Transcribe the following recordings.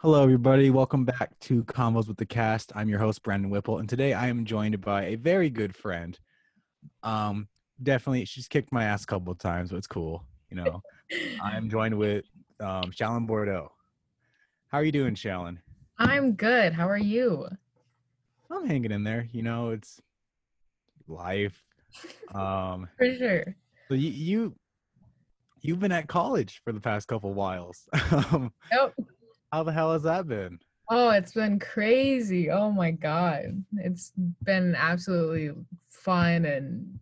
Hello, everybody. Welcome back to Convos with the Cast. I'm your host, Brandon Whipple, and today I am joined by a very good friend. Um, definitely, she's kicked my ass a couple of times, but it's cool. You know, I'm joined with um, Shallon Bordeaux. How are you doing, Shallon? I'm good. How are you? I'm hanging in there. You know, it's life. Um, For sure. so you, you you've been at college for the past couple whiles. um, Yep. How the hell has that been? Oh, it's been crazy. Oh my God. It's been absolutely fun and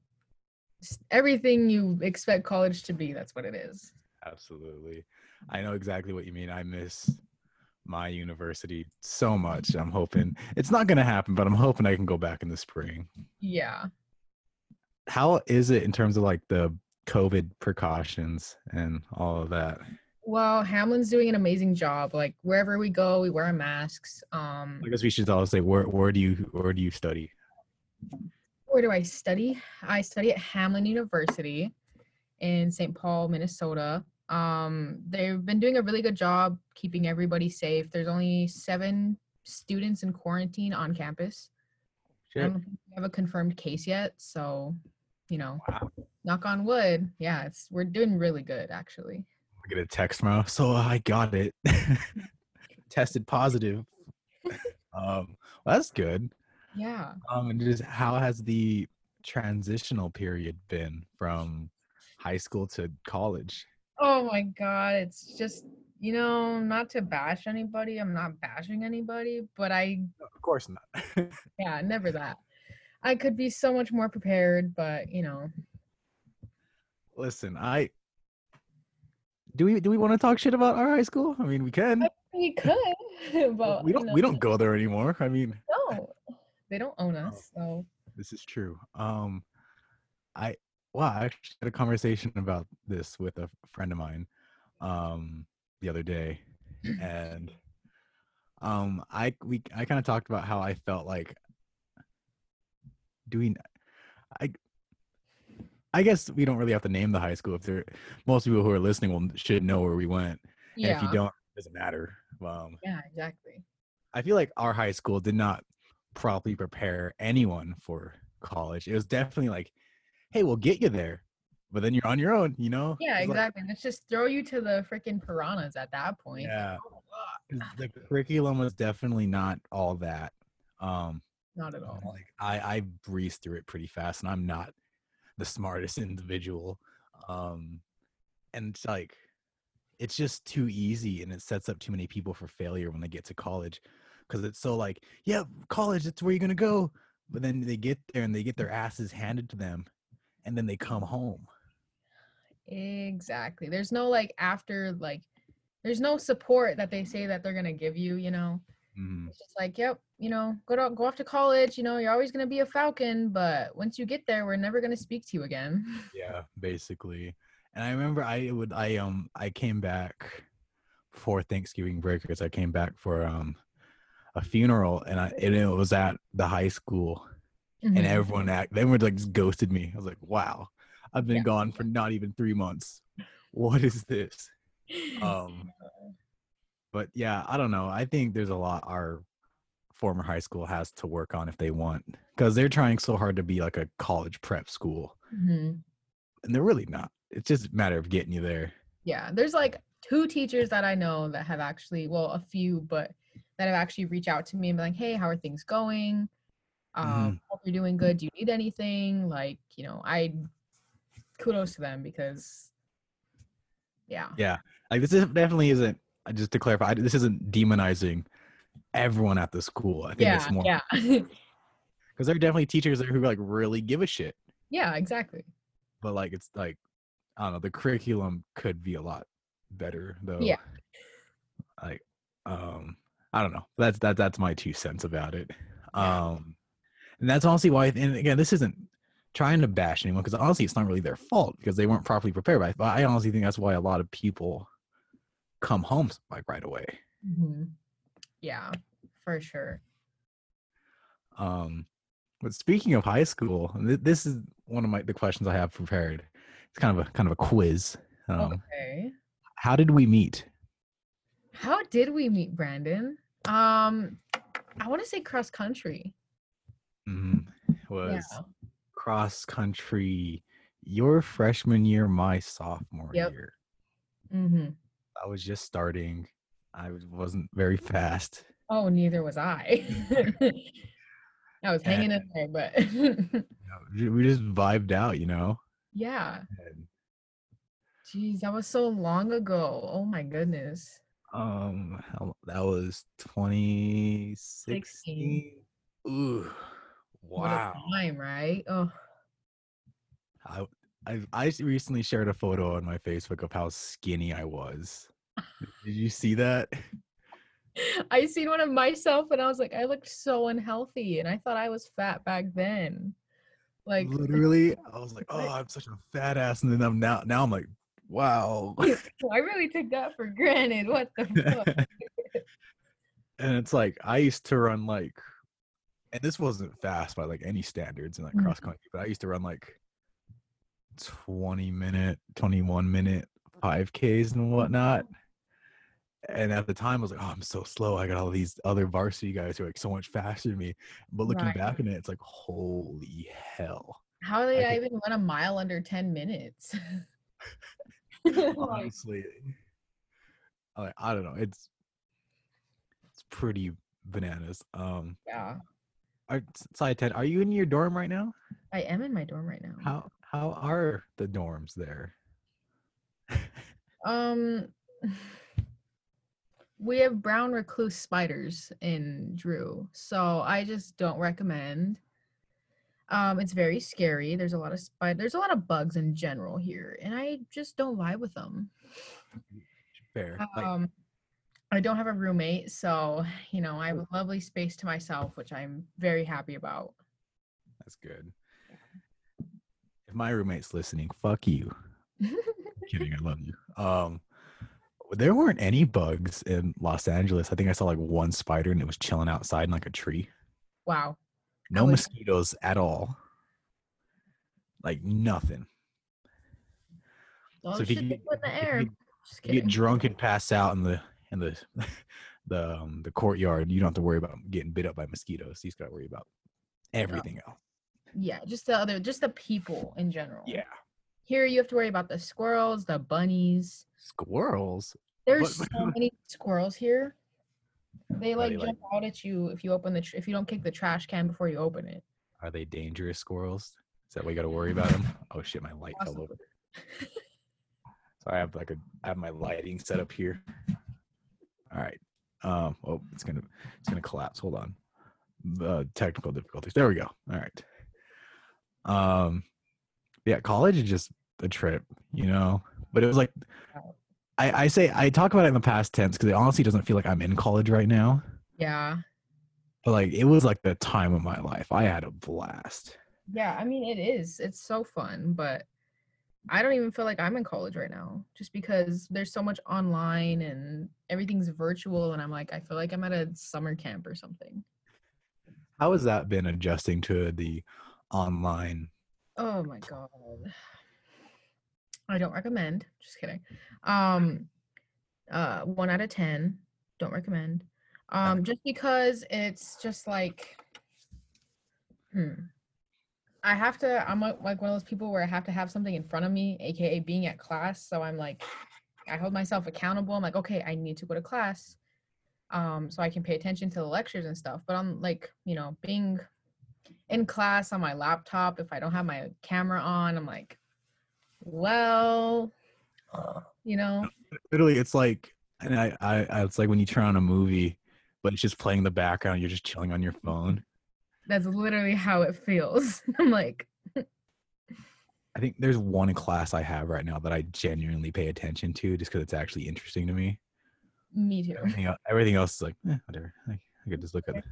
everything you expect college to be. That's what it is. Absolutely. I know exactly what you mean. I miss my university so much. I'm hoping it's not going to happen, but I'm hoping I can go back in the spring. Yeah. How is it in terms of like the COVID precautions and all of that? Well, Hamline's doing an amazing job. Like wherever we go, we wear our masks. Um, I guess we should all say where where do you where do you study? where do I study? I study at Hamline University in St. Paul, Minnesota. Um, they've been doing a really good job keeping everybody safe. There's only seven students in quarantine on campus. I don't think we have a confirmed case yet, so you know, Wow. knock on wood. Yeah, it's we're doing really good actually. I get a text tomorrow. So I got it. Tested positive. um, well, that's good. Yeah. Um, and just how has the transitional period been from high school to college? Oh my god, it's just you know, not to bash anybody. I'm not bashing anybody, but I Of course not. yeah, never that. I could be so much more prepared, but you know, Listen, I do we do we want to talk shit about our high school? I mean, we can. we could, but we don't we don't go there anymore. I mean, No, they don't own Oh. us. So this is true. Um, I wow, I actually had a conversation about this with a friend of mine, um, the other day, and um, I we I kind of talked about how I felt like doing, I. I guess we don't really have to name the high school if they're most people who are listening will should know where we went. And yeah, if you don't, it doesn't matter. Um, yeah, exactly. I feel like our high school did not properly prepare anyone for college. It was definitely like, hey, we'll get you there, but then you're on your own, you know? Yeah, It's like- exactly. Let's just throw you to the freaking piranhas at that point. yeah. Oh, 'cause The curriculum was definitely not all that. Um, Not at all. like I, I breezed through it pretty fast, and I'm not the smartest individual. Um, and it's like, it's just too easy, and it sets up too many people for failure when they get to college, because it's so like, yeah, college, that's where you're gonna go. But then they get there and they get their asses handed to them, and then they come home. Exactly. There's no like after like there's no support that they say that they're gonna give you, you know. Mhm. It's just like, yep, you know, go to go off to college, you know, you're always gonna be a falcon, but once you get there, we're never gonna speak to you again. Yeah, basically. And I remember I would I um I came back for Thanksgiving break because I came back for um a funeral and I and it was at the high school and Mhm. everyone act they were like just ghosted me. I was like, wow, I've been Yeah. gone for not even three months. What is this? Um but yeah, I don't know. I think there's a lot our former high school has to work on if they want because they're trying so hard to be like a college prep school Mhm. and they're really not. It's just a matter of getting you there. Yeah, there's like two teachers that I know that have actually, well, a few, but that have actually reached out to me and be like, "Hey, how are things going? Um, hope you're doing good. Do you need anything?" Like, you know, I kudos to them because, yeah, Yeah, like this is definitely isn't. Just to clarify, this isn't demonizing everyone at the school. I think yeah, it's more yeah, because there are definitely teachers there who like really give a shit, yeah, exactly. but like it's like I don't know. The curriculum could be a lot better though. Yeah. Like, um, I don't know. That's that. That's my two cents about it. Um, and that's honestly why. And again, this isn't trying to bash anyone because honestly, it's not really their fault because they weren't properly prepared. By but I honestly think that's why a lot of people come home like right away. hmm Yeah, for sure. Um, but speaking of high school, th- this is one of my the questions I have prepared. It's kind of a kind of a quiz. Um, okay. How did we meet? How did we meet, Brandon? Um, I want to say cross country. Mhm. Was Yeah. cross country your freshman year, my sophomore Yep. year. Mm-hmm. I was just starting. I was- wasn't very fast. Oh, neither was I. I was hanging in there, but You know, we just vibed out, you know. yeah. And, Jeez, that was so long ago. Oh my goodness. um, that was 2016. Ooh, What wow. a time, right? Oh, I, I I recently shared a photo on my Facebook of how skinny I was. Did you see that? I seen one of myself and I was like, I looked so unhealthy, and I thought I was fat back then. Like, Literally, I was like, "Oh, I'm such a fat ass," and then I'm now now I'm like, "Wow." I really took that for granted. What the fuck? and it's like I used to run like, and this wasn't fast by like any standards in like mm-hmm. cross country, but I used to run like 20 minute, 21 minute 5Ks and whatnot. And at the time, I was like, oh, I'm so slow. I got all these other varsity guys who are like so much faster than me. But looking Right. back on it, it's like, holy hell. How did I I, even run a mile under 10 minutes? Like, Honestly, I, I don't know. It's it's pretty bananas. Um, yeah, are, side 10, are you in your dorm right now? I am in my dorm right now. How how are the dorms there? Um, we have brown recluse spiders in Drew, so I just don't recommend. Um, it's very scary. There's a lot of spider. There's a lot of bugs in general here, and I just don't vibe with them. Fair. Um, I don't have a roommate, so you know I have a lovely space to myself, which I'm very happy about. that's good. If my roommate's listening, fuck you. Kidding, I love you. Um, there weren't any bugs in Los Angeles. I think I saw like one spider and it was chilling outside in like a tree. wow. No was- mosquitoes at all. Like nothing. So if you get- in the air. You get drunk and pass out in the in the the um, the courtyard. You don't have to worry about getting bit up by mosquitoes. You just got to worry about everything else. Yeah, just the other, just the people in general. Yeah, Here you have to worry about the squirrels, the bunnies. squirrels. There's But- so many squirrels here. They like they, like- jump out at you if you open the tr- if you don't kick the trash can before you open it. Are they dangerous squirrels? Is that why you got to worry about them? Oh shit, my light fell over. So I have like a I have my lighting set up here. All right. Um. Oh, it's gonna it's gonna collapse. Hold on. The technical difficulties. There we go. All right. Um. Yeah, college is just a trip, you know. But it was like, I I say I talk about it in the past tense because it honestly doesn't feel like I'm in college right now. Yeah. But like it was like the time of my life. I had a blast. Yeah, I mean it is. It's so fun, but I don't even feel like I'm in college right now just because there's so much online and everything's virtual and I'm like I feel like I'm at a summer camp or something. How has that been adjusting to the online? Oh my god. I don't recommend. Just kidding. Um uh 1 out of 10. Don't recommend. Um just because it's just like hmm I have to I'm like like one of those people where I have to have something in front of me, aka being at class, so I'm like I hold myself accountable. I'm like, okay, I need to go to class. Um so I can pay attention to the lectures and stuff. But I'm like, you know, being in class on my laptop if i don't have my camera on i'm like well you know Literally, it's like, and I, I, I, it's like when you turn on a movie, but it's just playing in the background. You're just chilling on your phone. that's literally how it feels i'm like I think there's one class I have right now that I genuinely pay attention to, just because it's actually interesting to me. me too Everything, el- everything else is like, eh, whatever. I, I could just look at it.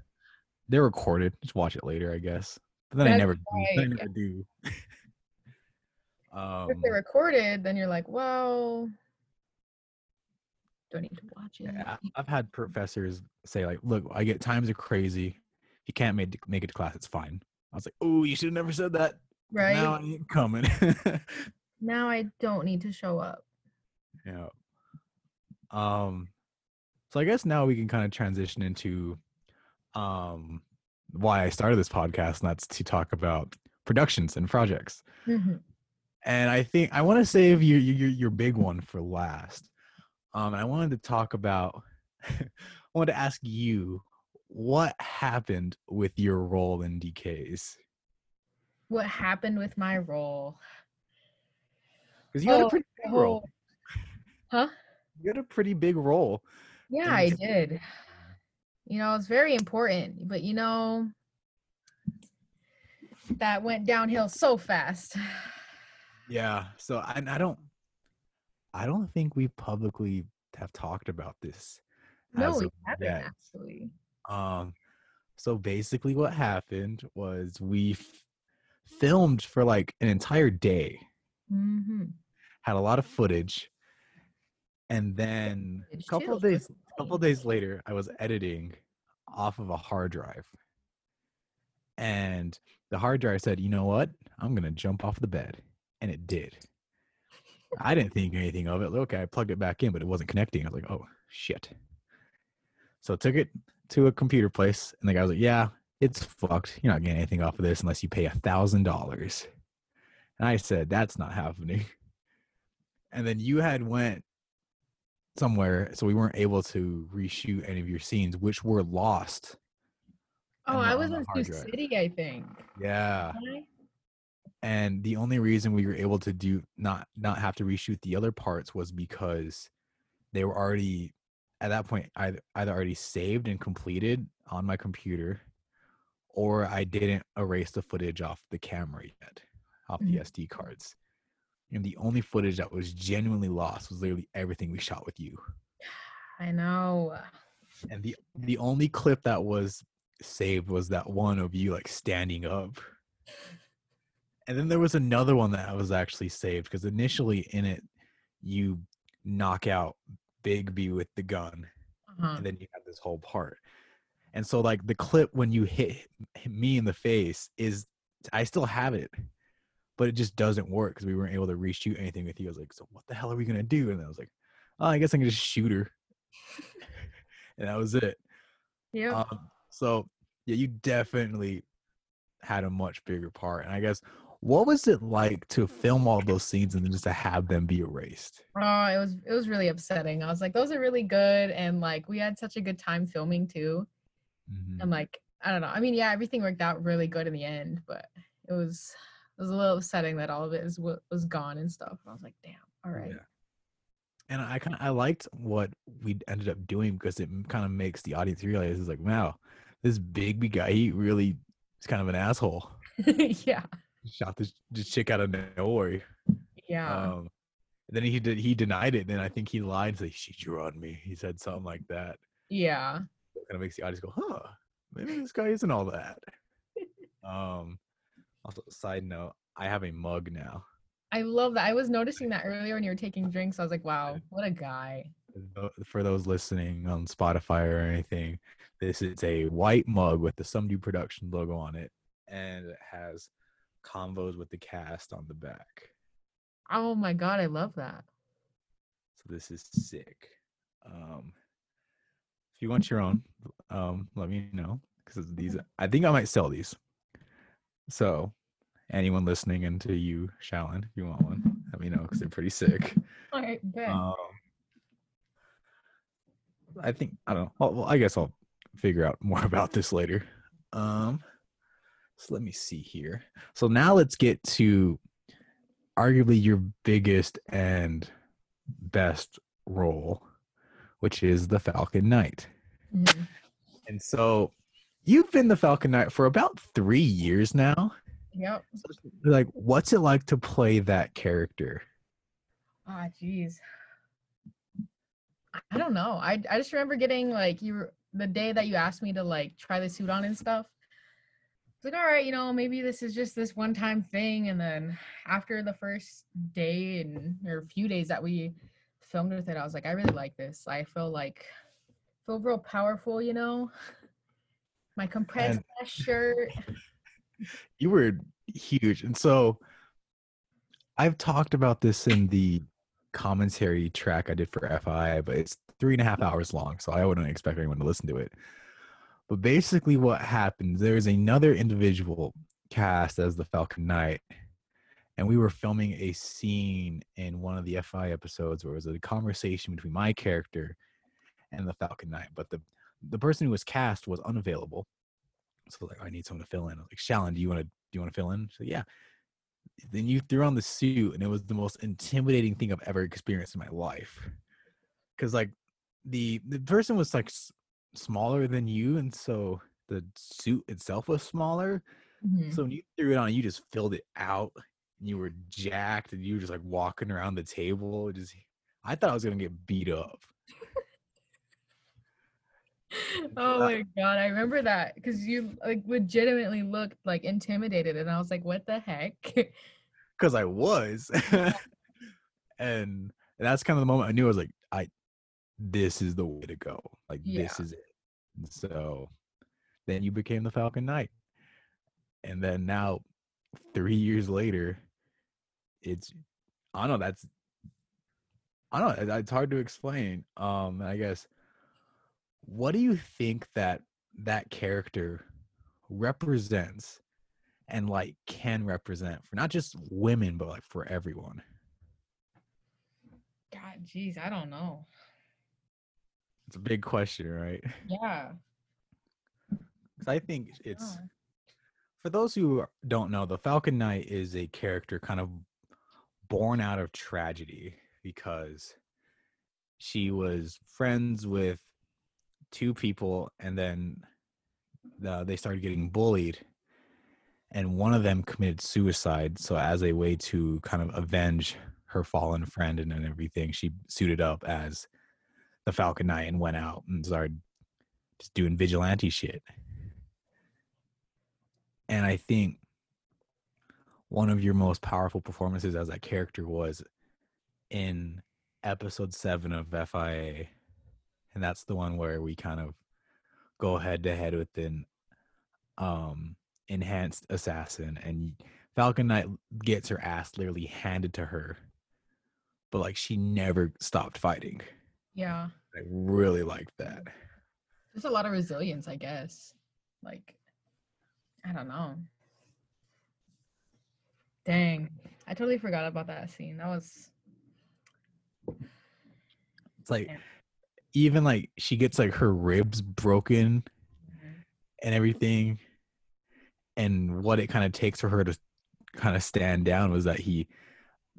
They're recorded. Just watch it later, I guess. But then I That's never, do. then I right, never do. um, if they're recorded then you're like well don't need to watch it Yeah, I- I've had professors say like, "Look, I get times are crazy. If you can't make it- make it to class, it's fine." I was like, "Oh, you should have never said that." right Now now, I ain't coming. Now I don't need to show up yeah. Um. So I guess now we can kind of transition into um why I started this podcast, and that's to talk about productions and projects. Mhm. And I think I want to save your your your big one for last. Um, and I wanted to talk about. I wanted to ask you what happened with your role in DKs What happened with my role? because you had a Oh, pretty big role. Huh? You had a pretty big role. Yeah, I did. You know, it's very important, but you know, that went downhill so fast. Yeah. So I, I don't. I don't think we publicly have talked about this. No, we haven't yet. actually. Um, so basically, what happened was we f- filmed for like an entire day, mm-hmm. had a lot of footage, and then a couple of days, that's couple mm. days later, I was editing off of a hard drive, and the hard drive said, "You know what? I'm gonna jump off the bed," and it did. I didn't think anything of it. Okay, I plugged it back in, but it wasn't connecting. I was like, "Oh shit!" So I took it to a computer place, and the guy was like, "Yeah, it's fucked. You're not getting anything off of this unless you pay a thousand dollars." And I said, "That's not happening." And then you had went somewhere, so we weren't able to reshoot any of your scenes, which were lost. Oh, I was in Sioux. City, I think. Yeah. And the only reason we were able to do not not have to reshoot the other parts was because they were already at that point either, either already saved and completed on my computer or i didn't erase the footage off the camera yet off the Mhm. sd cards and the only footage that was genuinely lost was literally everything we shot with you. I know. and the the only clip that was saved was that one of you like standing up. And then there was another one that was actually saved because initially in it you knock out bigby with the gun Uh-huh. and then you have this whole part. And so like the clip when you hit hit me in the face is i still have it but it just doesn't work because we weren't able to reshoot anything with you i was like so what the hell are we gonna do and i was like oh i guess i can just shoot her and that was it Yeah. um, so yeah, you definitely had a much bigger part. And I guess what was it like to film all those scenes and then just to have them be erased? Oh, it was it was really upsetting. I was like, those are really good, and like we had such a good time filming too. Mhm. And like, I don't know. I mean, yeah, everything worked out really good in the end, but it was it was a little upsetting that all of it is what was gone and stuff. I was like, damn. All right. Yeah. And I kind of I liked what we ended up doing because it kind of makes the audience realize it's like, wow, this big guy, he really is kind of an asshole. yeah. Shot this, this chick out of nowhere. Yeah. Um, then he did he denied it. Then I think he lied. Like she drew on me. He said something like that. yeah. It kind of makes the audience go, huh? Maybe this guy isn't all that. um. Also, side note, I have a mug now. I love that. I was noticing that earlier when you were taking drinks. I was like, wow, what a guy. For those listening on Spotify or anything, this is a white mug with the Some Do Production logo on it, and it has convos with the cast on the back. Oh my god, I love that. So this is sick. Um, if you want your own, um, let me know because these I think I might sell these. So, anyone listening, into you, Shallon, if you want one, let me know because they're pretty sick. All right, bet. Um, I think I don't know. Well, well, I guess I'll figure out more about this later. Um, so let me see here. So now let's get to arguably your biggest and best role, which is the Falcon Knight. Mhm. And so you've been the Falcon Knight for about three years now. Yep. Like, what's it like to play that character? Ah, jeez. I- I don't know. I I just remember getting like you were- the day that you asked me to like try the suit on and stuff. It's like, all right, you know, maybe this is just this one time thing. And then after the first day and or a few days that we filmed with it, I was like, I really like this. I feel like feel real powerful, you know. My compressed And- shirt. you were huge and so i've talked about this in the commentary track i did for fi but it's three and a half hours long, so I wouldn't expect anyone to listen to it. But basically, what happens there's another individual cast as the Falcon Knight, and we were filming a scene in one of the FI episodes where it was a conversation between my character and the Falcon Knight. But the the person who was cast was unavailable, so like I need someone to fill in. I was like, Shallon, do you want to do you want to fill in? So yeah. Then you threw on the suit, and it was the most intimidating thing I've ever experienced in my life. Cause like the the person was like s- smaller than you, and so the suit itself was smaller. Mhm. So when you threw it on, you just filled it out, and you were jacked, and you were just like walking around the table. Just, I thought I was gonna get beat up. Oh my god, I remember that because you like legitimately looked like intimidated, and I was like, "What the heck?" because I was. and that's kind of the moment I knew I was like, I this is the way to go. Like this is it. And so then you became the Falcon Knight. And then now three years later, it's I don't know, that's I don't know, it's hard to explain. Um I guess what do you think that that character represents and like can represent for not just women but like for everyone God, jeez, I don't know. it's a big question right Yeah. i think it's for those who don't know the falcon knight is a character kind of born out of tragedy because she was friends with two people and then uh, they started getting bullied and one of them committed suicide so as a way to kind of avenge her fallen friend and, and everything she suited up as the falcon knight and went out and started just doing vigilante shit. And i think one of your most powerful performances as that character was in episode 7 of fia and that's the one where we kind of go head to head with an um enhanced assassin and falcon knight gets her ass literally handed to her but like she never stopped fighting Yeah. i really like that There's a lot of resilience, I guess. Like, I don't know. Dang. I totally forgot about that scene. That was it's like. Even like she gets like her ribs broken mm-hmm. and everything and what it kind of takes for her to kind of stand down was that he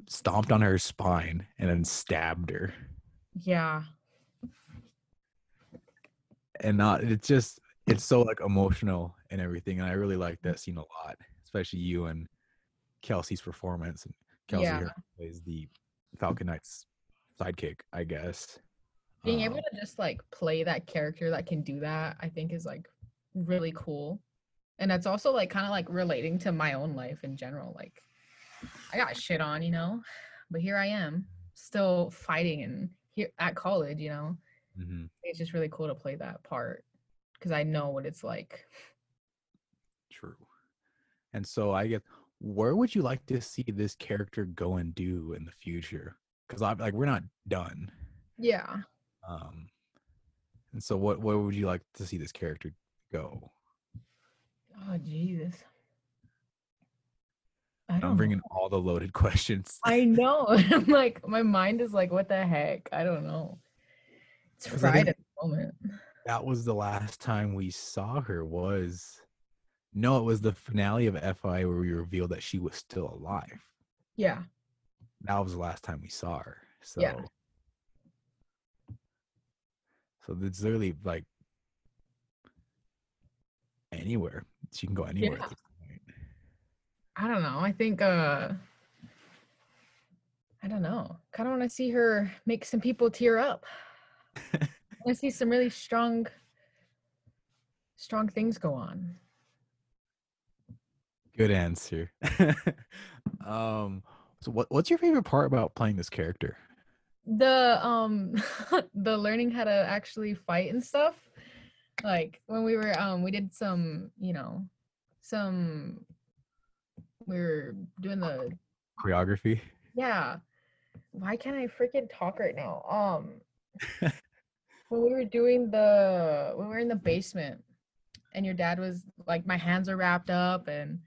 stomped on her spine and then stabbed her yeah. and not it's just it's so like emotional and everything and i really like that scene a lot especially you and kelsey's performance and kelsey Yeah. here plays the falcon knight's sidekick i guess Being able Um, to just like play that character that can do that, I think is like really cool. And that's also like kind of like relating to my own life in general. Like I got shit on, you know, but here I am still fighting and here at college, you know. mhm, It's just really cool to play that part because I know what it's like. true and so i guess where would you like to see this character go and do in the future because i'm like we're not done Yeah. Um and so what where would you like to see this character go Oh Jesus. I i'm don't bringing all the loaded questions I know. I'm like my mind is like, what the heck? I don't know. It's 'Cause I fried think- at the moment. that was the last time we saw her was no it was the finale of fi where we revealed that she was still alive Yeah. that was the last time we saw her so Yeah. So it's literally like anywhere she can go anywhere Yeah. at this point. I don't know. I think uh I don't know. Kind of want to see her make some people tear up. I want to see some really strong strong things go on. good answer um so what, what's your favorite part about playing this character The um the learning how to actually fight and stuff. Like when we were um we did some, you know, some we were doing the choreography yeah. Why can't I freaking talk right now? Um when we were doing the when we were in the basement and your dad was like my hands are wrapped up and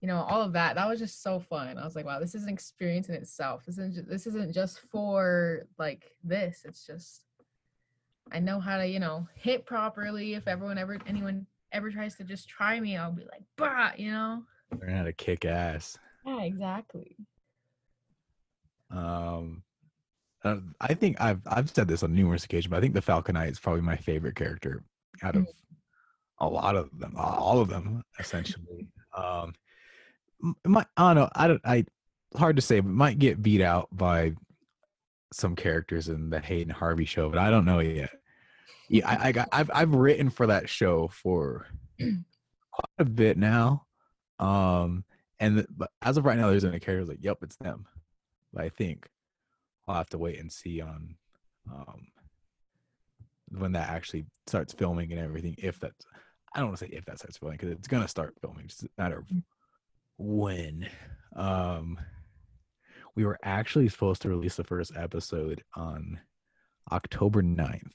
you know all of that that was just so fun. I was like wow this is an experience in itself. This isn't just, this isn't just for like this. It's just i know how to you know hit properly. If everyone ever anyone ever tries to just try me i'll be like bah you know? Learn how to kick ass. yeah exactly. Um, uh, I think I've I've said this on numerous occasions, but I think the Falcon Knight is probably my favorite character out of a lot of them, all of them essentially. um, might I don't know. I don't. I hard to say, but might get beat out by some characters in the Hayden Harvey show, but I don't know yet. Yeah, I, I got I've I've written for that show for quite a bit now. Um, and the, but as of right now, there's any characters like, yep, it's them. But I think I'll have to wait and see on um when that actually starts filming and everything. If that's, I don't want to say if that starts filming because it's gonna start filming. It's a matter of when. Um, we were actually supposed to release the first episode on October 9th.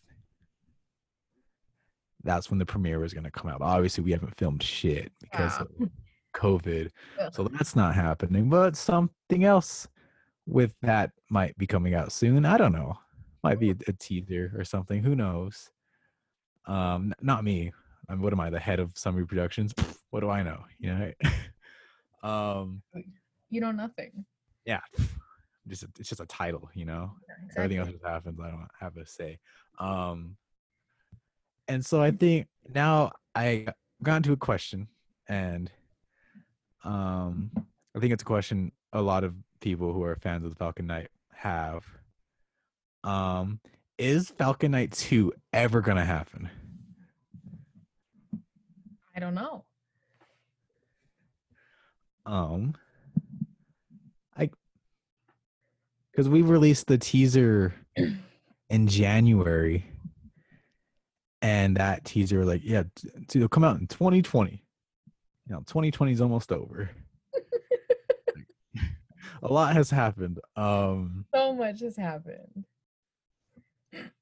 That's when the premiere was gonna come out. Obviously, we haven't filmed shit because Yeah. of COVID. Ugh. So that's not happening. But something else with that might be coming out soon. I don't know. Might be a, a teaser or something. Who knows? Um, not me. I'm, what am I, the head of Summary Productions? What do I know? You know. um, you know nothing yeah. Just a, it's just a title, you know. Yeah, Everything else just happens. I don't have a say. Um, and so I think now I got into a question, and um, I think it's a question a lot of people who are fans of the Falcon Knight have. Um, is Falcon Knight 2 ever gonna happen? i don't know Um, I because we released the teaser in January, and that teaser, like, yeah, t- it'll come out in 2020. You know, 2020 is almost over. a lot has happened. Um, so much has happened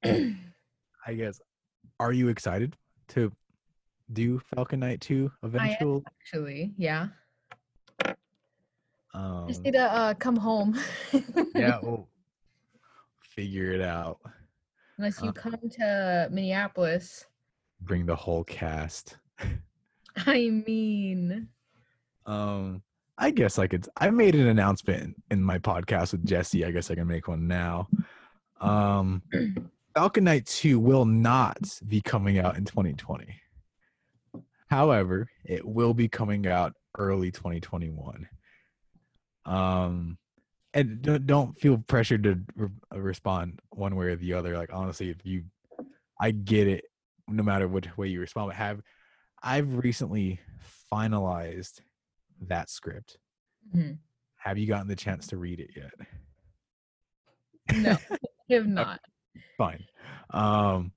I guess, are you excited to do Falcon Knight 2 eventually? actually yeah Um, just need to uh come home yeah, we'll figure it out. unless you Uh, come to minneapolis Bring the whole cast. i mean Um, I guess I could. I made an announcement in my podcast with Jesse. I guess I can make one now. Um, Falcon Knight Two will not be coming out in 2020. However, it will be coming out early 2021. Um, and don't, don't feel pressured to re- respond one way or the other. Like honestly, if you, I get it. No matter which way you respond, but have I've recently finalized that script. Mhm. Have you gotten the chance to read it yet? no I have not Fine. Um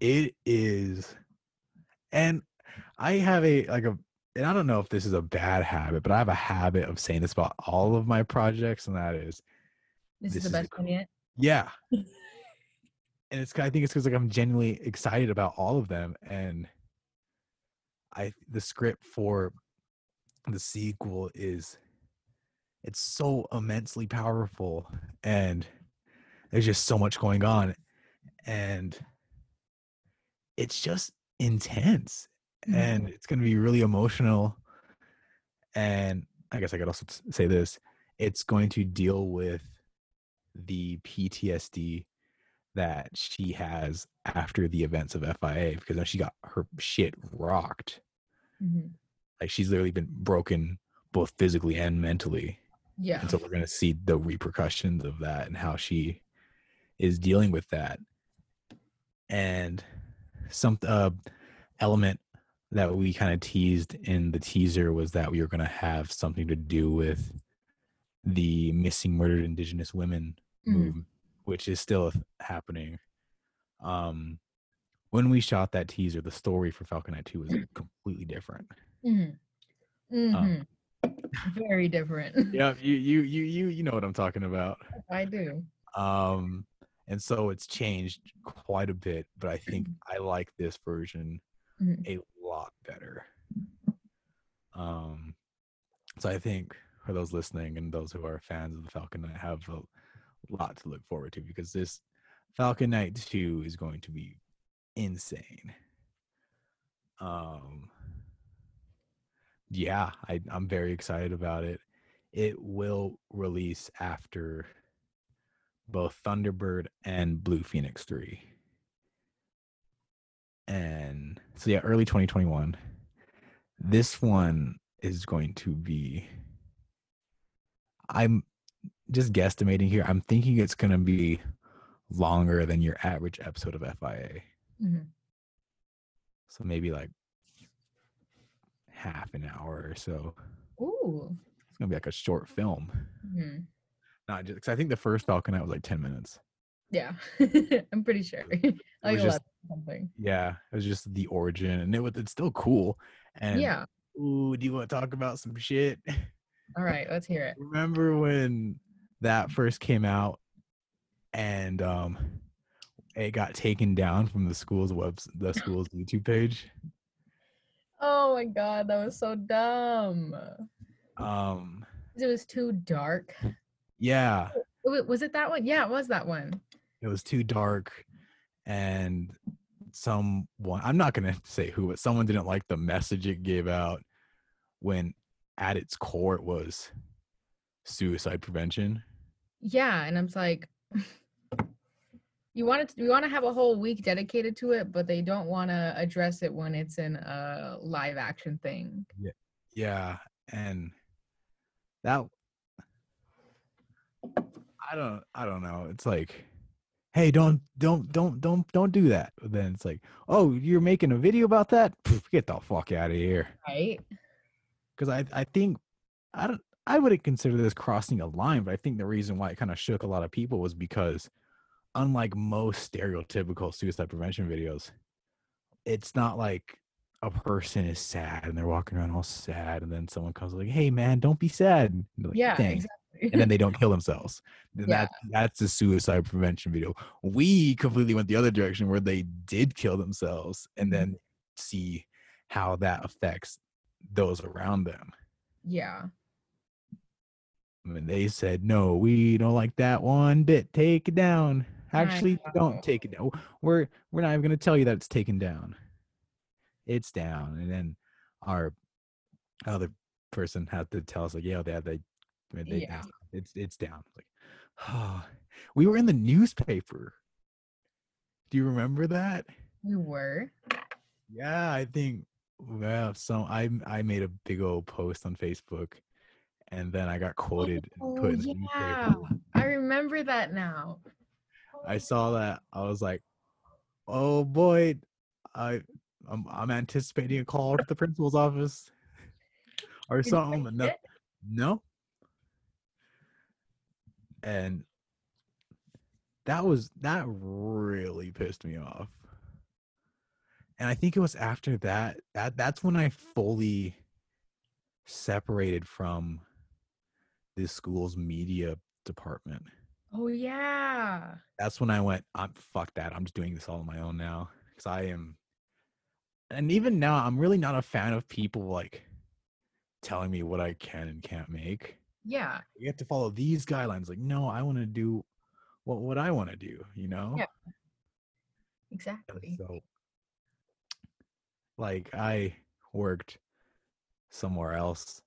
it is and I have a like a and I don't know if this is a bad habit, but I have a habit of saying this about all of my projects, and that is this, This is the is best one yet yeah. and it's I think it's because like I'm genuinely excited about all of them, and I the script for the sequel is it's so immensely powerful, and there's just so much going on, and it's just intense, and it's gonna be really emotional, and I guess I could also say this: it's going to deal with the PTSD that she has after the events of FIA because now she got her shit rocked. Mhm. Like she's literally been broken both physically and mentally. yeah And so we're going to see the repercussions of that and how she is dealing with that. And some uh, element that we kind of teased in the teaser was that we were going to have something to do with the missing murdered indigenous women Mhm. movement, which is still happening. Um, when we shot that teaser, the story for Falcon Knight 2 was completely different. Mhm. Um, Mhm. very different Yeah, you you you you you know what I'm talking about. i do Um, and so it's changed quite a bit. But I think I like this version Mhm. a lot better. Um, so I think for those listening and those who are fans of the Falcon Knight have a lot to look forward to because this Falcon Knight 2 is going to be insane. Um yeah, I, I'm very excited about it. It will release after both Thunderbird and Blue Phoenix 3. And so yeah, early 2021. This one is going to be I'm just guesstimating here. I'm thinking it's going to be longer than your average episode of FIA. Mhm. So maybe like half an hour or so. Ooh. It's gonna be like a short film. Mhm. Not just because I think the first Falcon Knight was like ten minutes. Yeah. I'm pretty sure. like was 11 just- something. Yeah, it was just the origin, and it was it's still cool. And Yeah. ooh, do you want to talk about some shit? All right. Let's hear it. Remember when that first came out, and um, it got taken down from the school's webs, the school's YouTube page. Oh my god, that was so dumb. Um, It was too dark. yeah, Was it that one? Yeah, it was that one. It was too dark and someone i'm not going to say who but someone didn't like the message it gave out when at its core it was suicide prevention Yeah, and I'm like, you want to you want to have a whole week dedicated to it, but they don't want to address it when it's in a live action thing. yeah yeah and that i don't i don't know it's like hey don't don't don't don't don't do that but then it's like oh you're making a video about that Pff, get the fuck out of here Right? because I I think I don't I wouldn't consider this crossing a line, but I think the reason why it kind of shook a lot of people was because unlike most stereotypical suicide prevention videos, it's not like a person is sad and they're walking around all sad, and then someone comes like, "Hey man, don't be sad." Like, Yeah, exactly. And then they don't kill themselves. Then Yeah. that that's the suicide prevention video. We completely went the other direction where they did kill themselves and Mhm. then see how that affects those around them. yeah. And they said, "No, we don't like that one bit. Take it down. Actually, don't take it down. We're we're not even going to tell you that it's taken down. It's down." And then our other person had to tell us, like, "Yeah, they have they, they Yeah. it's it's down." Like, oh, we were in the newspaper. Do you remember that? We were. Yeah, I think well, so I I made a big old post on Facebook, and then I got quoted and Oh, put in the yeah. I remember that now. I oh. saw that. I was like, "Oh boy, I I'm, I'm anticipating a call to the principal's office or something." No, no. And that was that really pissed me off. And I think it was after that that that's when I fully separated from this school's media department. Oh yeah. That's when I went, I'm fuck that. I'm just doing this all on my own now. Cause I am and even now I'm really not a fan of people like telling me what I can and can't make. Yeah. You have to follow these guidelines. Like, no, I want to do what what I want to do, you know? Yeah. And Exactly. so like I worked somewhere else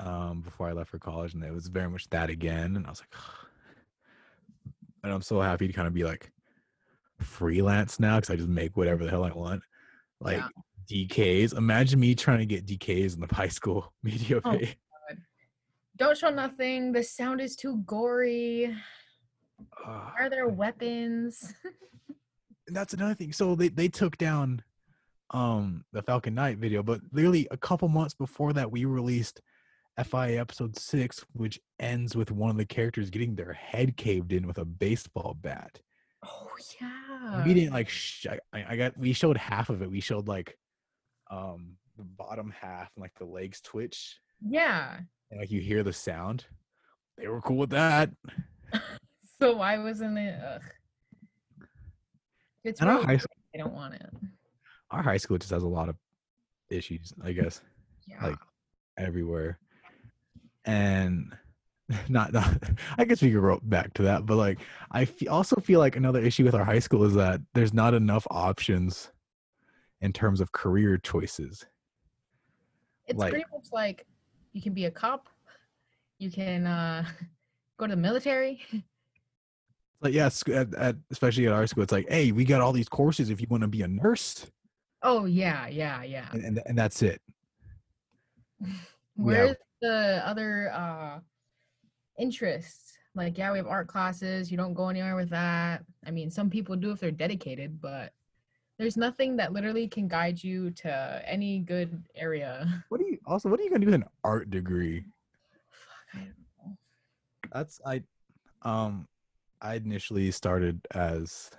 um before I left for college and it was very much that again and I was like and I'm so happy to kind of be like freelance now cuz I just make whatever the hell I want like Yeah. DKs imagine me trying to get DKs in the high school media Oh. pay Don't show nothing. The sound is too gory. Ugh. Are there weapons? and that's another thing. So they they took down um the Falcon Knight video, but literally a couple months before that, we released FIA episode six, which ends with one of the characters getting their head caved in with a baseball bat. oh yeah. we didn't like. Sh- I, I got. We showed half of it. We showed like um the bottom half and like the legs twitch Yeah. And like you hear the sound. They were cool with that. so why wasn't it? Ugh. It's really high school, they don't want it. our high school just has a lot of issues, I guess, Yeah. like everywhere. And not, not I guess we could go back to that, but like I also feel like another issue with our high school is that there's not enough options in terms of career choices. it's like- pretty much like you can be a cop, you can uh go to the military. Like yeah, at, at, especially at our school, it's like, hey, we got all these courses if you want to be a nurse, Oh yeah, yeah, yeah. and, and and that's it. Where's the other uh interests? Like, yeah, we have art classes. You don't go anywhere with that. I mean, some people do if they're dedicated, but there's nothing that literally can guide you to any good area. What do you also? What are you gonna do with an art degree? Fuck, I don't know. That's I, um, I initially started as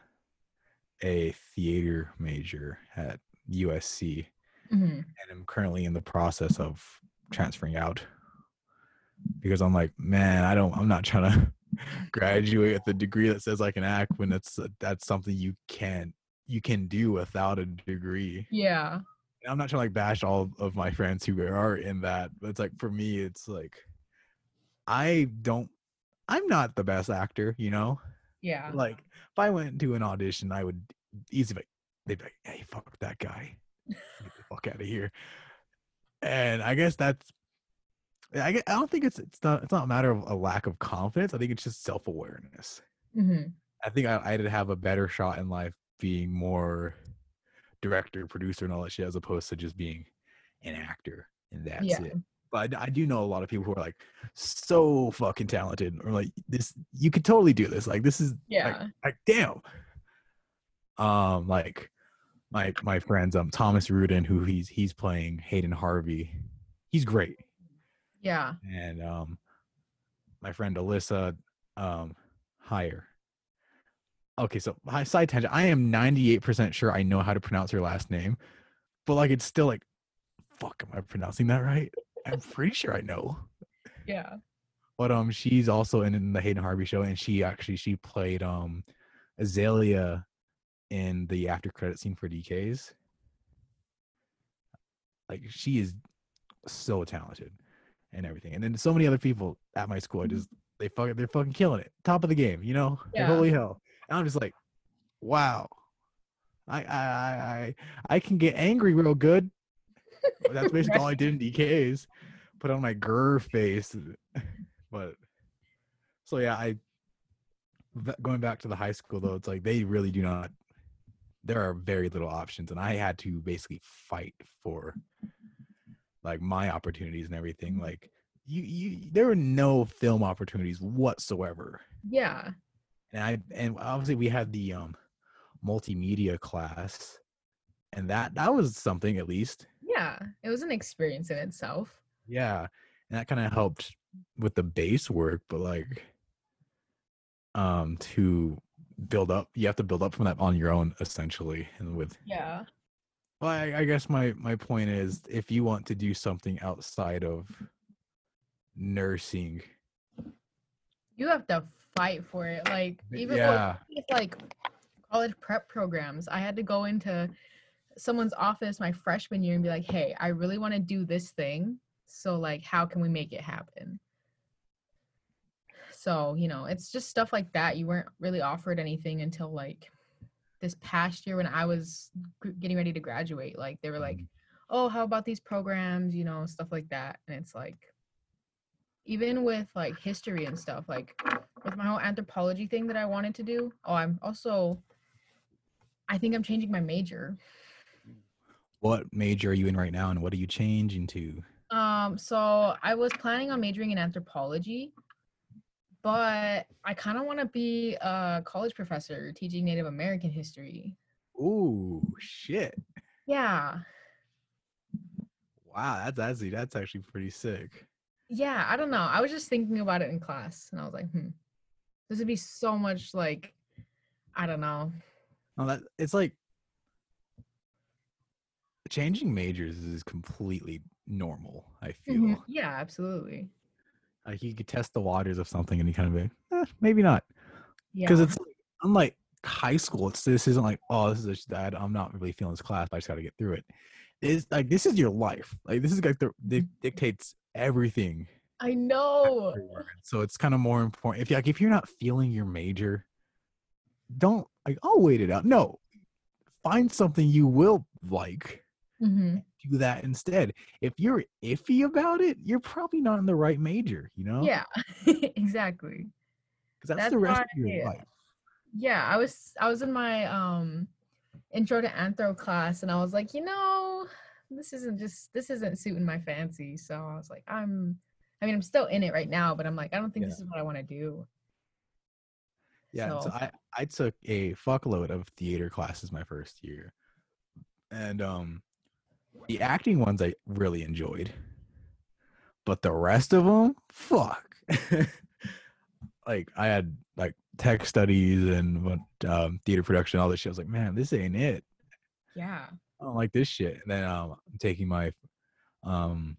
a theater major at USC, Mhm. and I'm currently in the process of transferring out because I'm like, man, I don't, I'm not trying to graduate with a degree that says I can act when it's that's something you can't you can do without a degree. Yeah. And I'm not trying to like bash all of my friends who are in that, but it's like for me, it's like I don't, I'm not the best actor, you know. Yeah. Like if I went to an audition, I would easily like they'd be like, "Hey, fuck that guy, get the fuck out of here." And I guess that's, I I don't think it's it's not it's not a matter of a lack of confidence. I think it's just self awareness. hmm I think I, I'd have a better shot in life being more director, producer, and all that shit, as opposed to just being an actor and that's Yeah. it. But I do know a lot of people who are like so fucking talented, or like this. You could totally do this. Like this is Yeah. like damn. Um, like my my friends, um, Thomas Rudin, who he's he's playing Hayden Harvey. He's great yeah. and um my friend Alyssa um higher. Okay, so hi side tangent. I am 98% sure I know how to pronounce her last name, but like it's still like fuck, am I pronouncing that right? I'm pretty sure I know. Yeah. But um she's also in, in the Hayden Harvey show and she actually she played um Azalea in the after credit scene for DKs. Like she is so talented and everything. And then so many other people at my school, I just they fucking they're fucking killing it. Top of the game, you know? Like, Yeah. holy hell. And I'm just like, wow. I I I I, I can get angry real good. That's basically all I did in DKs. Put on my grr face. But so yeah, I going back to the high school though, it's like they really do not there are very little options and I had to basically fight for like my opportunities and everything. Like you you there were no film opportunities whatsoever. Yeah. And I and obviously we had the um multimedia class and that that was something at least. Yeah. It was an experience in itself. Yeah. And that kind of helped with the base work, but like um to build up you have to build up from that on your own essentially and with Yeah. well I, I guess my my point is if you want to do something outside of nursing You have to fight for it. Like even yeah with like college prep programs, I had to go into someone's office my freshman year and be like, "Hey, I really want to do this thing. So like, how can we make it happen?" So you know, it's just stuff like that. You weren't really offered anything until like this past year when I was getting ready to graduate. Like they were like, Mhm. "Oh, how about these programs?" You know, stuff like that. And it's like, even with like history and stuff, like with my whole anthropology thing that I wanted to do. Oh, I'm also I think I'm changing my major. what major are you in right now and what are you changing to Um so I was planning on majoring in anthropology, but I kind of want to be a college professor teaching Native American history. Ooh, shit. Yeah. Wow, that's actually that's actually pretty sick. Yeah, I don't know. I was just thinking about it in class and I was like, "Hmm. This would be so much like I don't know. No, that it's like changing majors is completely normal. I feel Mhm. Yeah, absolutely. like you could test the waters of something and you kind of be, eh, maybe not. Yeah. because it's like, unlike high school it's this isn't like oh this is that i'm not really feeling this class but i just gotta get through it it's like this is your life like this is like the Mm-hmm. dictates everything I know. so it's kind of more important if like if you're not feeling your major don't like i'll wait it out. No. Find something you will like hmm do that instead. If you're iffy about it you're probably not in the right major you know? Yeah, exactly. because that's, that's the rest of your life. Yeah, I was I was in my um intro to anthro class and I was like, you know, this isn't just this isn't suiting my fancy. So I was like, I'm I mean, I'm still in it right now, but I'm like, I don't think Yeah. this is what I want to do. Yeah, so So- I I took a fuckload of theater classes my first year, and um, the acting ones I really enjoyed, but the rest of them, fuck. like I had like tech studies and what, um, theater production, all this shit. I was like, man, this ain't it. Yeah. I don't like this shit. And then um, I'm taking my um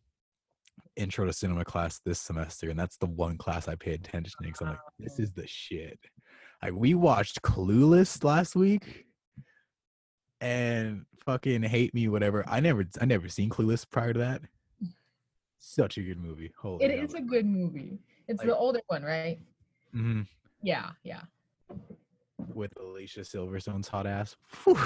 intro to cinema class this semester, and that's the one class I paid attention to because I'm like, this is the shit. Like we watched Clueless last week, and fucking hate me, whatever. I never, I never seen Clueless prior to that. Such a good movie. Holy, It is a good movie. It's the older one, right? hmm Yeah, yeah. with Alicia Silverstone's hot ass. Whew.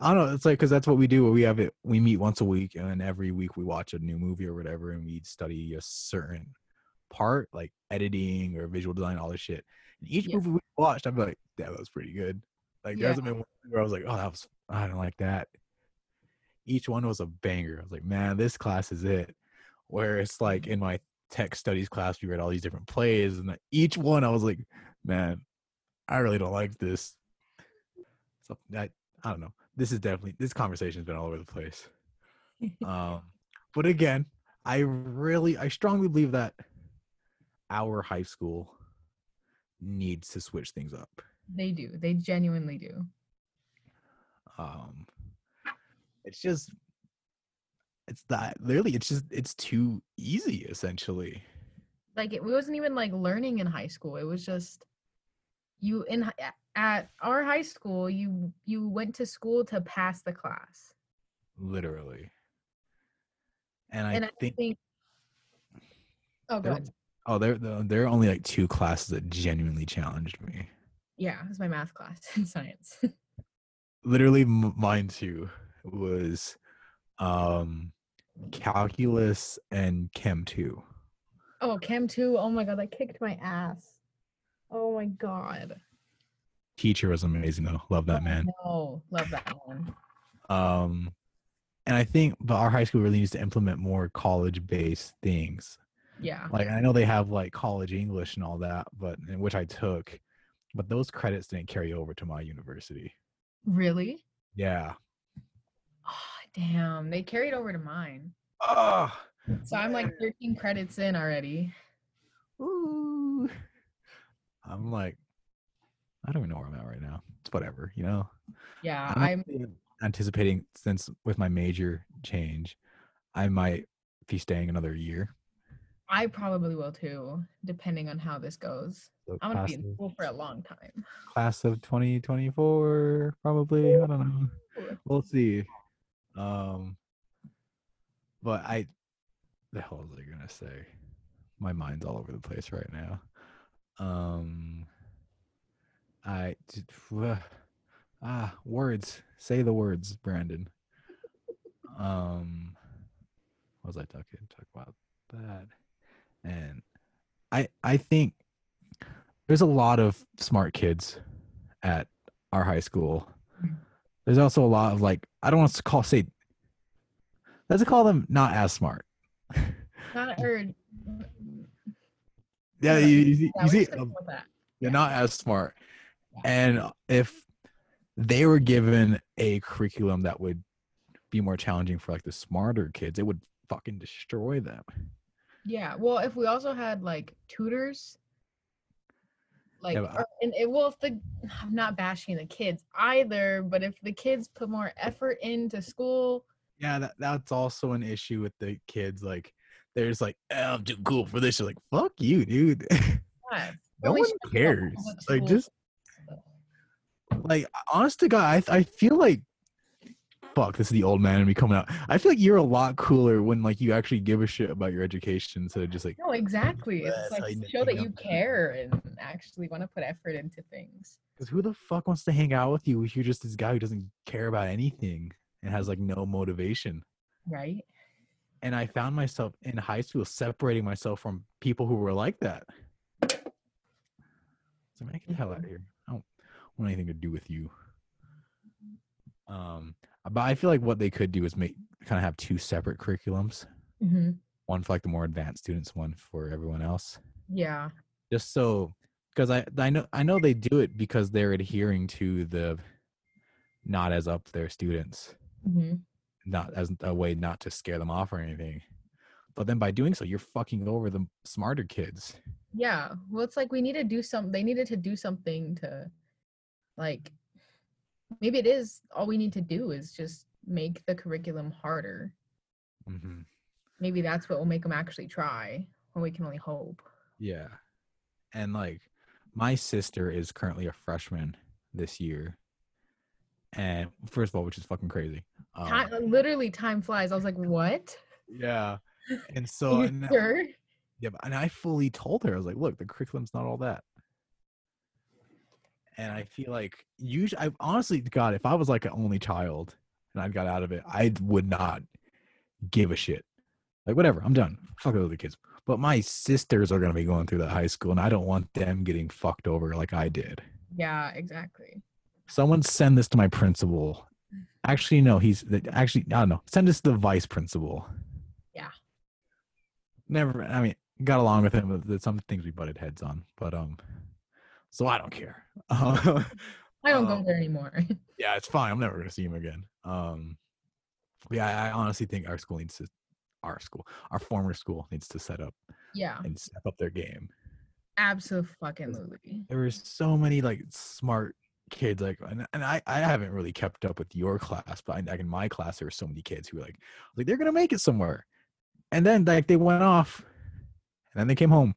I don't know. I don't know. It's like because that's what we do. We have it. We meet once a week, and every week we watch a new movie or whatever, and we study a certain part, like editing or visual design, all this shit. And each Yeah. movie we watched, I'm like, that was pretty good. Like there Yeah. hasn't been one where I was like, oh, that was I don't like that. Each one was a banger. I was like, man, this class is it. Where it's like Mm-hmm. in my tech studies class, we read all these different plays, and each one I was like, man, I really don't like this. So I, I don't know. This is definitely this conversation's been all over the place. Um, but again, I really, I strongly believe that our high school needs to switch things up. they do. They genuinely do. Um, it's just, it's that literally, it's just, it's too easy essentially. like it wasn't even like learning in high school it was just you in at our high school you you went to school to pass the class. Literally. And I and i think, think, oh good oh, there, there there are only like two classes that genuinely challenged me. yeah it was my math class and science. Literally mine too was um calculus and chem 2 oh chem 2 oh my god that kicked my ass. Oh my god teacher was amazing though. Love that man. No love that one um and i think but our high school really needs to implement more college based things. Yeah. Like i know they have like college english and all that but in which i took but those credits didn't carry over to my university. Really? Yeah. Oh damn. They carried over to mine. Oh so i'm like 13 credits in already. Ooh. i'm like i don't even know where i'm at right now it's whatever you know yeah I'm i'm anticipating since with my major change, I might be staying another year. I probably will too, depending on how this goes. So I'm gonna be in school for a long time. class of 2024, probably. I don't know. We'll see. Um, but I, the hell was I gonna say? My mind's all over the place right now. Um, I ah words. Say the words, Brandon. Um, what was I talking talk about that? And I I think there's a lot of smart kids at our high school. There's also a lot of like I don't want to call say let's call them not as smart. Not or Yeah, you, you see, you see um, go with that. they're Yeah. not as smart. Yeah. And if they were given a curriculum that would be more challenging for like the smarter kids, it would fucking destroy them. Yeah. Well, if we also had like tutors, like, I- or, and it well, if the I'm not bashing the kids either, but if the kids put more effort into school, Yeah, that, that's also an issue with the kids. Like they're just like, eh, I'm too cool for this. You're like, fuck you, dude. Yeah. no one cares. Like, just like, honest to God, I, I feel like, fuck, this is the old man in me coming out. I feel like you're a lot cooler when like you actually give a shit about your education instead of just like, No, exactly. It's like I show that you care and actually want to put effort into things. because who the fuck wants to hang out with you if you're just this guy who doesn't care about anything and has like no motivation? Right? and I found myself in high school separating myself from people who were like that. So man, get the hell out of mm-hmm. here. Want anything to do with you. Um, but I feel like what they could do is make kind of have two separate curriculums. hmm One for like the more advanced students, one for everyone else. Yeah. Just so because I I know I know they do it because they're adhering to the not as up their students. hmm not as a way not to scare them off or anything. But then by doing so, you're fucking over the smarter kids. Yeah. Well, it's like we need to do some. They needed to do something to, like, maybe it is all we need to do is just make the curriculum harder. hmm Maybe that's what will make them actually try. Or we can only hope. Yeah. And like, my sister is currently a freshman this year. And first of all, which is fucking crazy. Um, Time, literally, time flies. I was like, what? yeah. And so, and, sure? yeah, and I fully told her, I was like, look, the curriculum's not all that. And I feel like usually, I honestly, God, if I was like an only child and I got out of it, I would not give a shit. Like, whatever, I'm done. Fuck the other kids. But my sisters are going to be going through that high school, and I don't want them getting fucked over like I did. Yeah, exactly. Someone send this to my principal. Actually, no, he's actually, I don't know. Send this to the vice principal. Yeah. Never, I mean, got along with him, but some things we butted heads on. But, um, so I don't care. Uh, I don't Um, go there anymore. yeah, it's fine. I'm never gonna see him again. Um, yeah, I, I honestly think our school needs to, our school, our former school needs to set up yeah, and step up their game. absolutely. There were so many like smart kids, like, and, and I, I haven't really kept up with your class, but I, like in my class, there were so many kids who were like, like they're gonna make it somewhere, and then like they went off, and then they came home,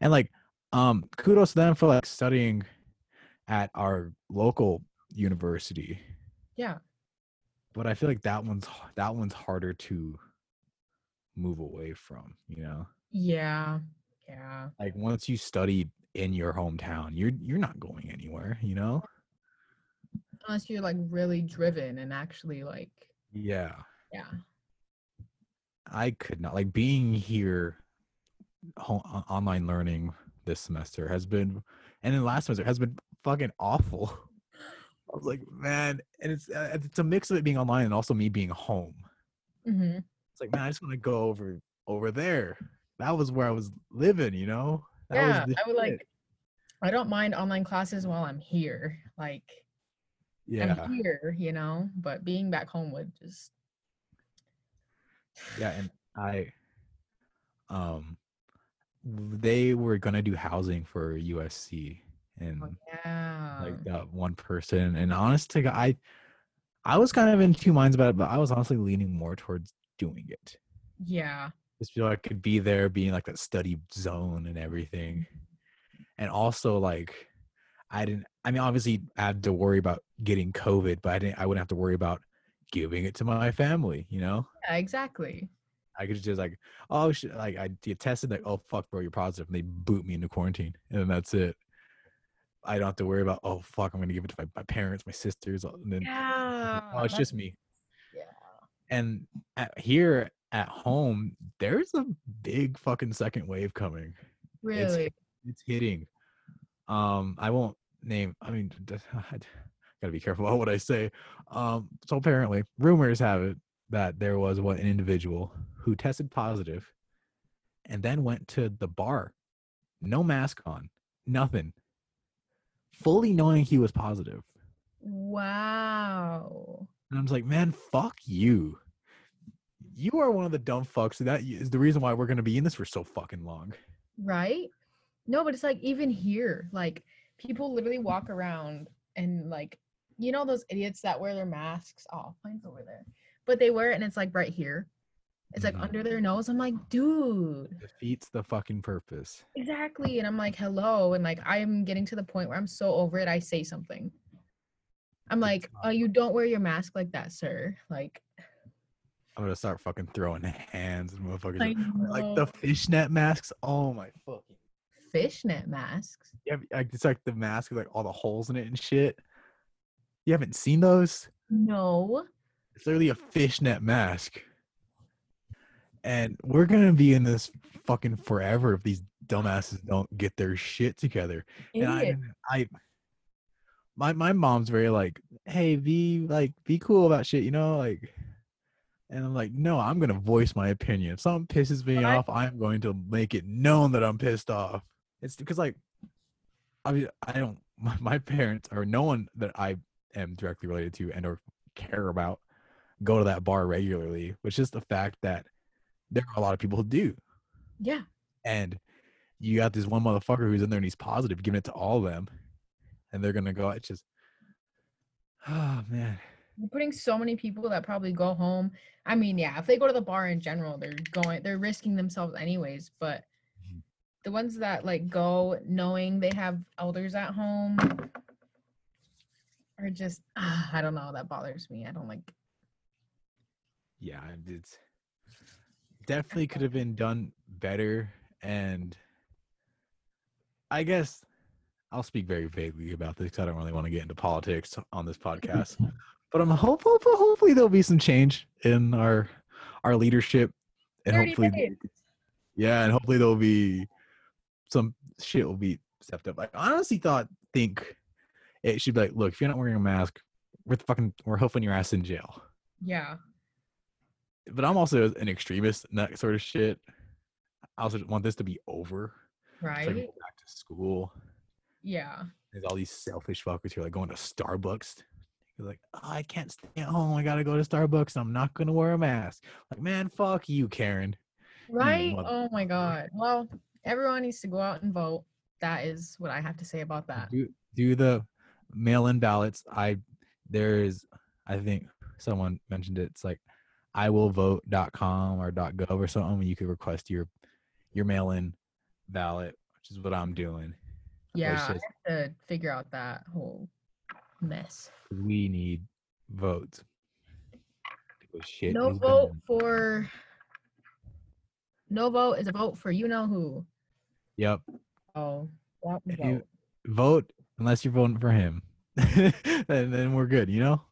and like, um, kudos to them for like studying at our local university. Yeah, but I feel like that one's that one's harder to move away from, you know? yeah, yeah. Like once you study in your hometown, you're you're not going anywhere, you know? Unless you're like really driven and actually like, Yeah. yeah, I could not like being here home, online learning this semester has been and then last semester has been fucking awful. I was like, man, and it's uh, it's a mix of it being online and also me being home. hmm It's like, man, I just want to go over over there. That was where I was living, you know? That yeah. I would shit. like. I don't mind online classes while I'm here. Like yeah. I'm here, you know, but being back home would just Yeah, and I um they were gonna do housing for USC oh, and oh, yeah. like that one person and honest to God, I I was kind of in two minds about it, but I was honestly leaning more towards doing it. yeah. Just feel like I could be there being like that study zone and everything. Mm-hmm. And also like I didn't I mean obviously I had to worry about getting COVID, but I didn't I wouldn't have to worry about giving it to my family, you know? Yeah, exactly. I could just like, oh shit, like I get tested, like, oh fuck, bro, you're positive, and they boot me into quarantine, and then that's it. I don't have to worry about, oh fuck, I'm gonna give it to my, my parents, my sisters, and then Yeah. oh, it's just me. Yeah. And at, here at home, there's a big fucking second wave coming. Really. It's hitting. Um, I won't name. I mean, I gotta be careful about what I say. Um, so apparently, rumors have it that there was one an individual who tested positive, and then went to the bar, no mask on, nothing, fully knowing he was positive. Wow. And I was like, man, fuck you. You are one of the dumb fucks. That is the reason why we're gonna be in this for so fucking long. Right? No, but it's like even here, like people literally walk around and like you know those idiots that wear their masks. Oh, mine's over there. But they wear it and it's like right here. It's like Mhm. under their nose. I'm like, dude, Defeats the fucking purpose. exactly. And I'm like, hello. And like, I'm getting to the point where I'm so over it. I say something. I'm like, oh, you don't wear your mask like that, sir. Like, I'm gonna start fucking throwing hands and motherfuckers. Like the fishnet masks. Oh my fucking. fishnet masks. Yeah, like it's like the mask with like all the holes in it and shit. You haven't seen those? No. It's literally a fishnet mask. And we're gonna be in this fucking forever if these dumbasses don't get their shit together. And I, I, my my mom's very like, hey, be like, be cool about shit, you know, like. And I'm like, no, I'm gonna voice my opinion. If something pisses me off, I'm going to make it known that I'm pissed off. It's because like, I mean, I don't. My, my parents or no one that I am directly related to and or care about go to that bar regularly, which is the fact that there are a lot of people who do. Yeah. And you got this one motherfucker who's in there and he's positive, giving it to all of them. And they're gonna go, it's just oh man. You're putting so many people that probably go home. I mean, yeah, if they go to the bar in general, they're going, they're risking themselves anyways. But Mhm. the ones that like go knowing they have elders at home are just, ah, I don't know. That bothers me. I don't like. Yeah, it's definitely could have been done better. And I guess I'll speak very vaguely about this 'cause I don't really want to get into politics on this podcast. but I'm hopeful, hopefully there'll be some change in our our leadership, and hopefully, days. yeah, and hopefully there'll be some shit will be stepped up. Like I honestly thought, think it should be like, look, if you're not wearing a mask, we're fucking we're hoofing your ass in jail. Yeah. But I'm also an extremist in that sort of shit. I also want this to be over. so Right. go back to school. Yeah. There's all these selfish fuckers who are like going to Starbucks. You're like, oh, I can't stay at home. I gotta go to Starbucks. I'm not gonna wear a mask. Like, man, fuck you, Karen. Right. mother- Oh my God. Well, everyone needs to go out and vote. That is what I have to say about that. Do do the mail-in ballots. I there's I think someone mentioned it. It's like I will vote.com or .gov or something. You could request your your mail-in ballot, which is what I'm doing. Yeah. I just- have to figure out that whole mess. we need votes. Shit no vote bad. for no vote is a vote for you know who. Yep. Oh, vote. you vote unless you're voting for him, and then we're good. You know.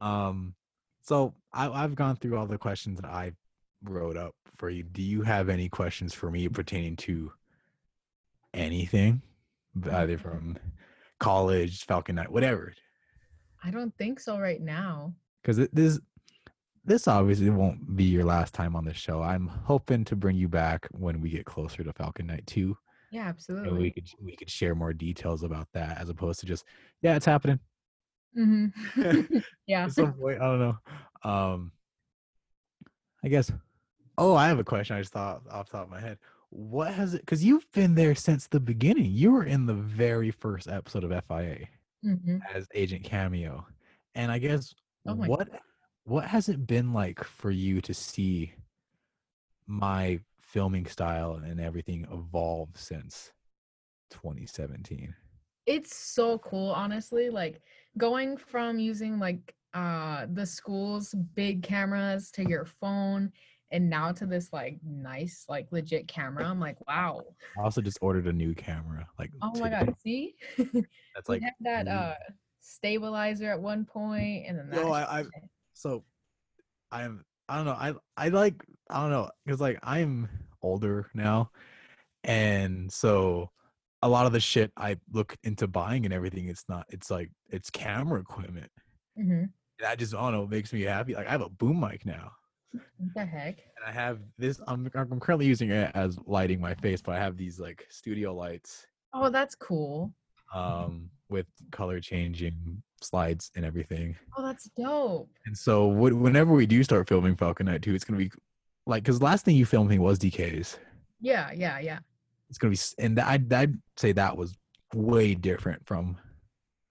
Um. So I, I've gone through all the questions that I wrote up for you. Do you have any questions for me pertaining to anything, either Mm. from college, Falcon Night, whatever? I don't think so right now. Because this this obviously won't be your last time on the show. I'm hoping to bring you back when we get closer to Falcon Night Two. Yeah, and absolutely. we could we could share more details about that as opposed to just yeah it's happening hmm yeah. at some point i don't know. Um i guess oh i have a question i just thought off the top of my head. What has it because you've been there since the beginning. You were in the very first episode of fia hmm as agent cameo and i guess Oh what what has it been like for you to see my filming style and everything evolve since 2017 It's so cool, honestly. Like going from using like uh the school's big cameras to your phone and now to this like nice, like legit camera. I'm like, wow. I also just ordered a new camera. Like, Oh my god, see? That's like, had that uh stabilizer at one point and then that no, I, I, so I'm, I don't know. I, I like, I don't know. Cause like I'm older now. And so a lot of the shit I look into buying and everything, it's not, it's like, it's camera equipment. Mhm. And I just, I don't know, makes me happy. Like I have a boom mic now. What the heck? And I have this, I'm, I'm currently using it as lighting my face, but I have these like studio lights Oh, that's cool. um, with color changing slides and everything. Oh, that's dope. And so wh- whenever we do start filming Falcon Night 2, it's going to be like, because last thing you filmed me was DKs. Yeah, yeah, yeah. It's to be, and I'd, I'd say that was way different from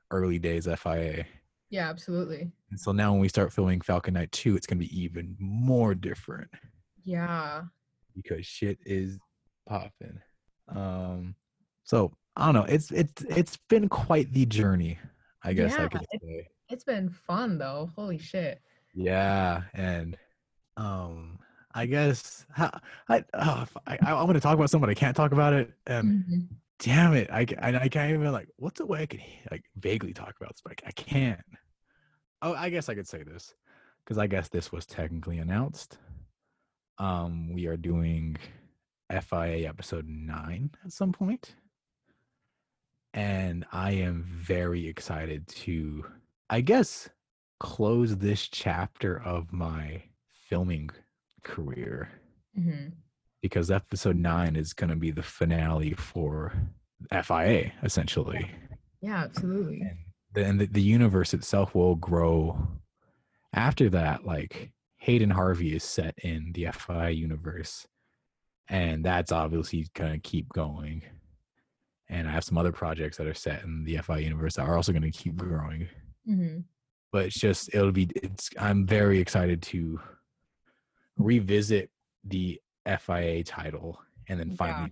early days FIA. Yeah, absolutely. And so now when we start filming Falcon Night 2, it's to be even more different. Yeah. because shit is popping. Um, so I don't know. It's it's it's been quite the journey, I guess I Yeah, could say. It's been fun though. Holy shit. Yeah, and um, I guess how I oh, if I I want to talk about something, but I can't talk about it, and Mhm. damn it, I I, I can't even like what's a way I could like vaguely talk about this, but I, I can't. Oh, I guess I could say this because I guess this was technically announced. Um, we are doing FIA episode nine at some point, and I am very excited to, I guess, close this chapter of my filming career Mhm. because episode nine is going to be the finale for FIA essentially. Yeah, absolutely. And the, and the, the universe itself will grow after that. Like Hayden Harvey is set in the FIA universe, and that's obviously going to keep going. And I have some other projects that are set in the FIA universe that are also going to keep growing Mhm. but it's just it'll be it's i'm very excited to revisit the fia title and then Yeah. finally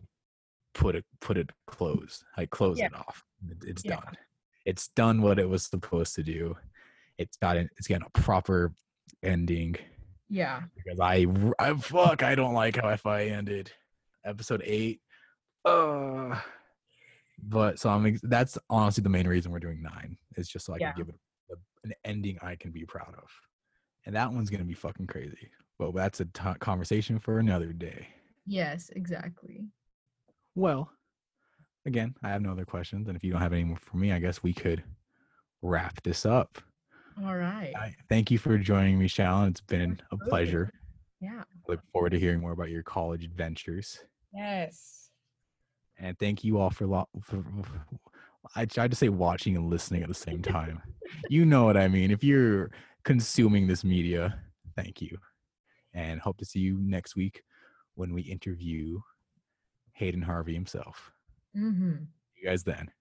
put it put it closed like close Yeah. it off It- it's Yeah. done it's done what it was supposed to do it's got it it's got a proper ending Yeah. because i, I fuck i don't like how fia ended episode eight uh but so i'm that's honestly the main reason we're doing nine it's just so i Yeah. can give it an ending i can be proud of and that one's gonna be fucking crazy but that's a t- conversation for another day Yes, exactly. well again i have no other questions and if you don't have any more for me i guess we could wrap this up All right. I, thank you for joining me Shalon. it's been a pleasure Yeah. I look forward to hearing more about your college adventures Yes. and thank you all for, lo- for I tried to say watching and listening at the same time. you know what I mean. If you're consuming this media, thank you. And hope to see you next week when we interview Hayden Harvey himself. Mm-hmm. You guys then.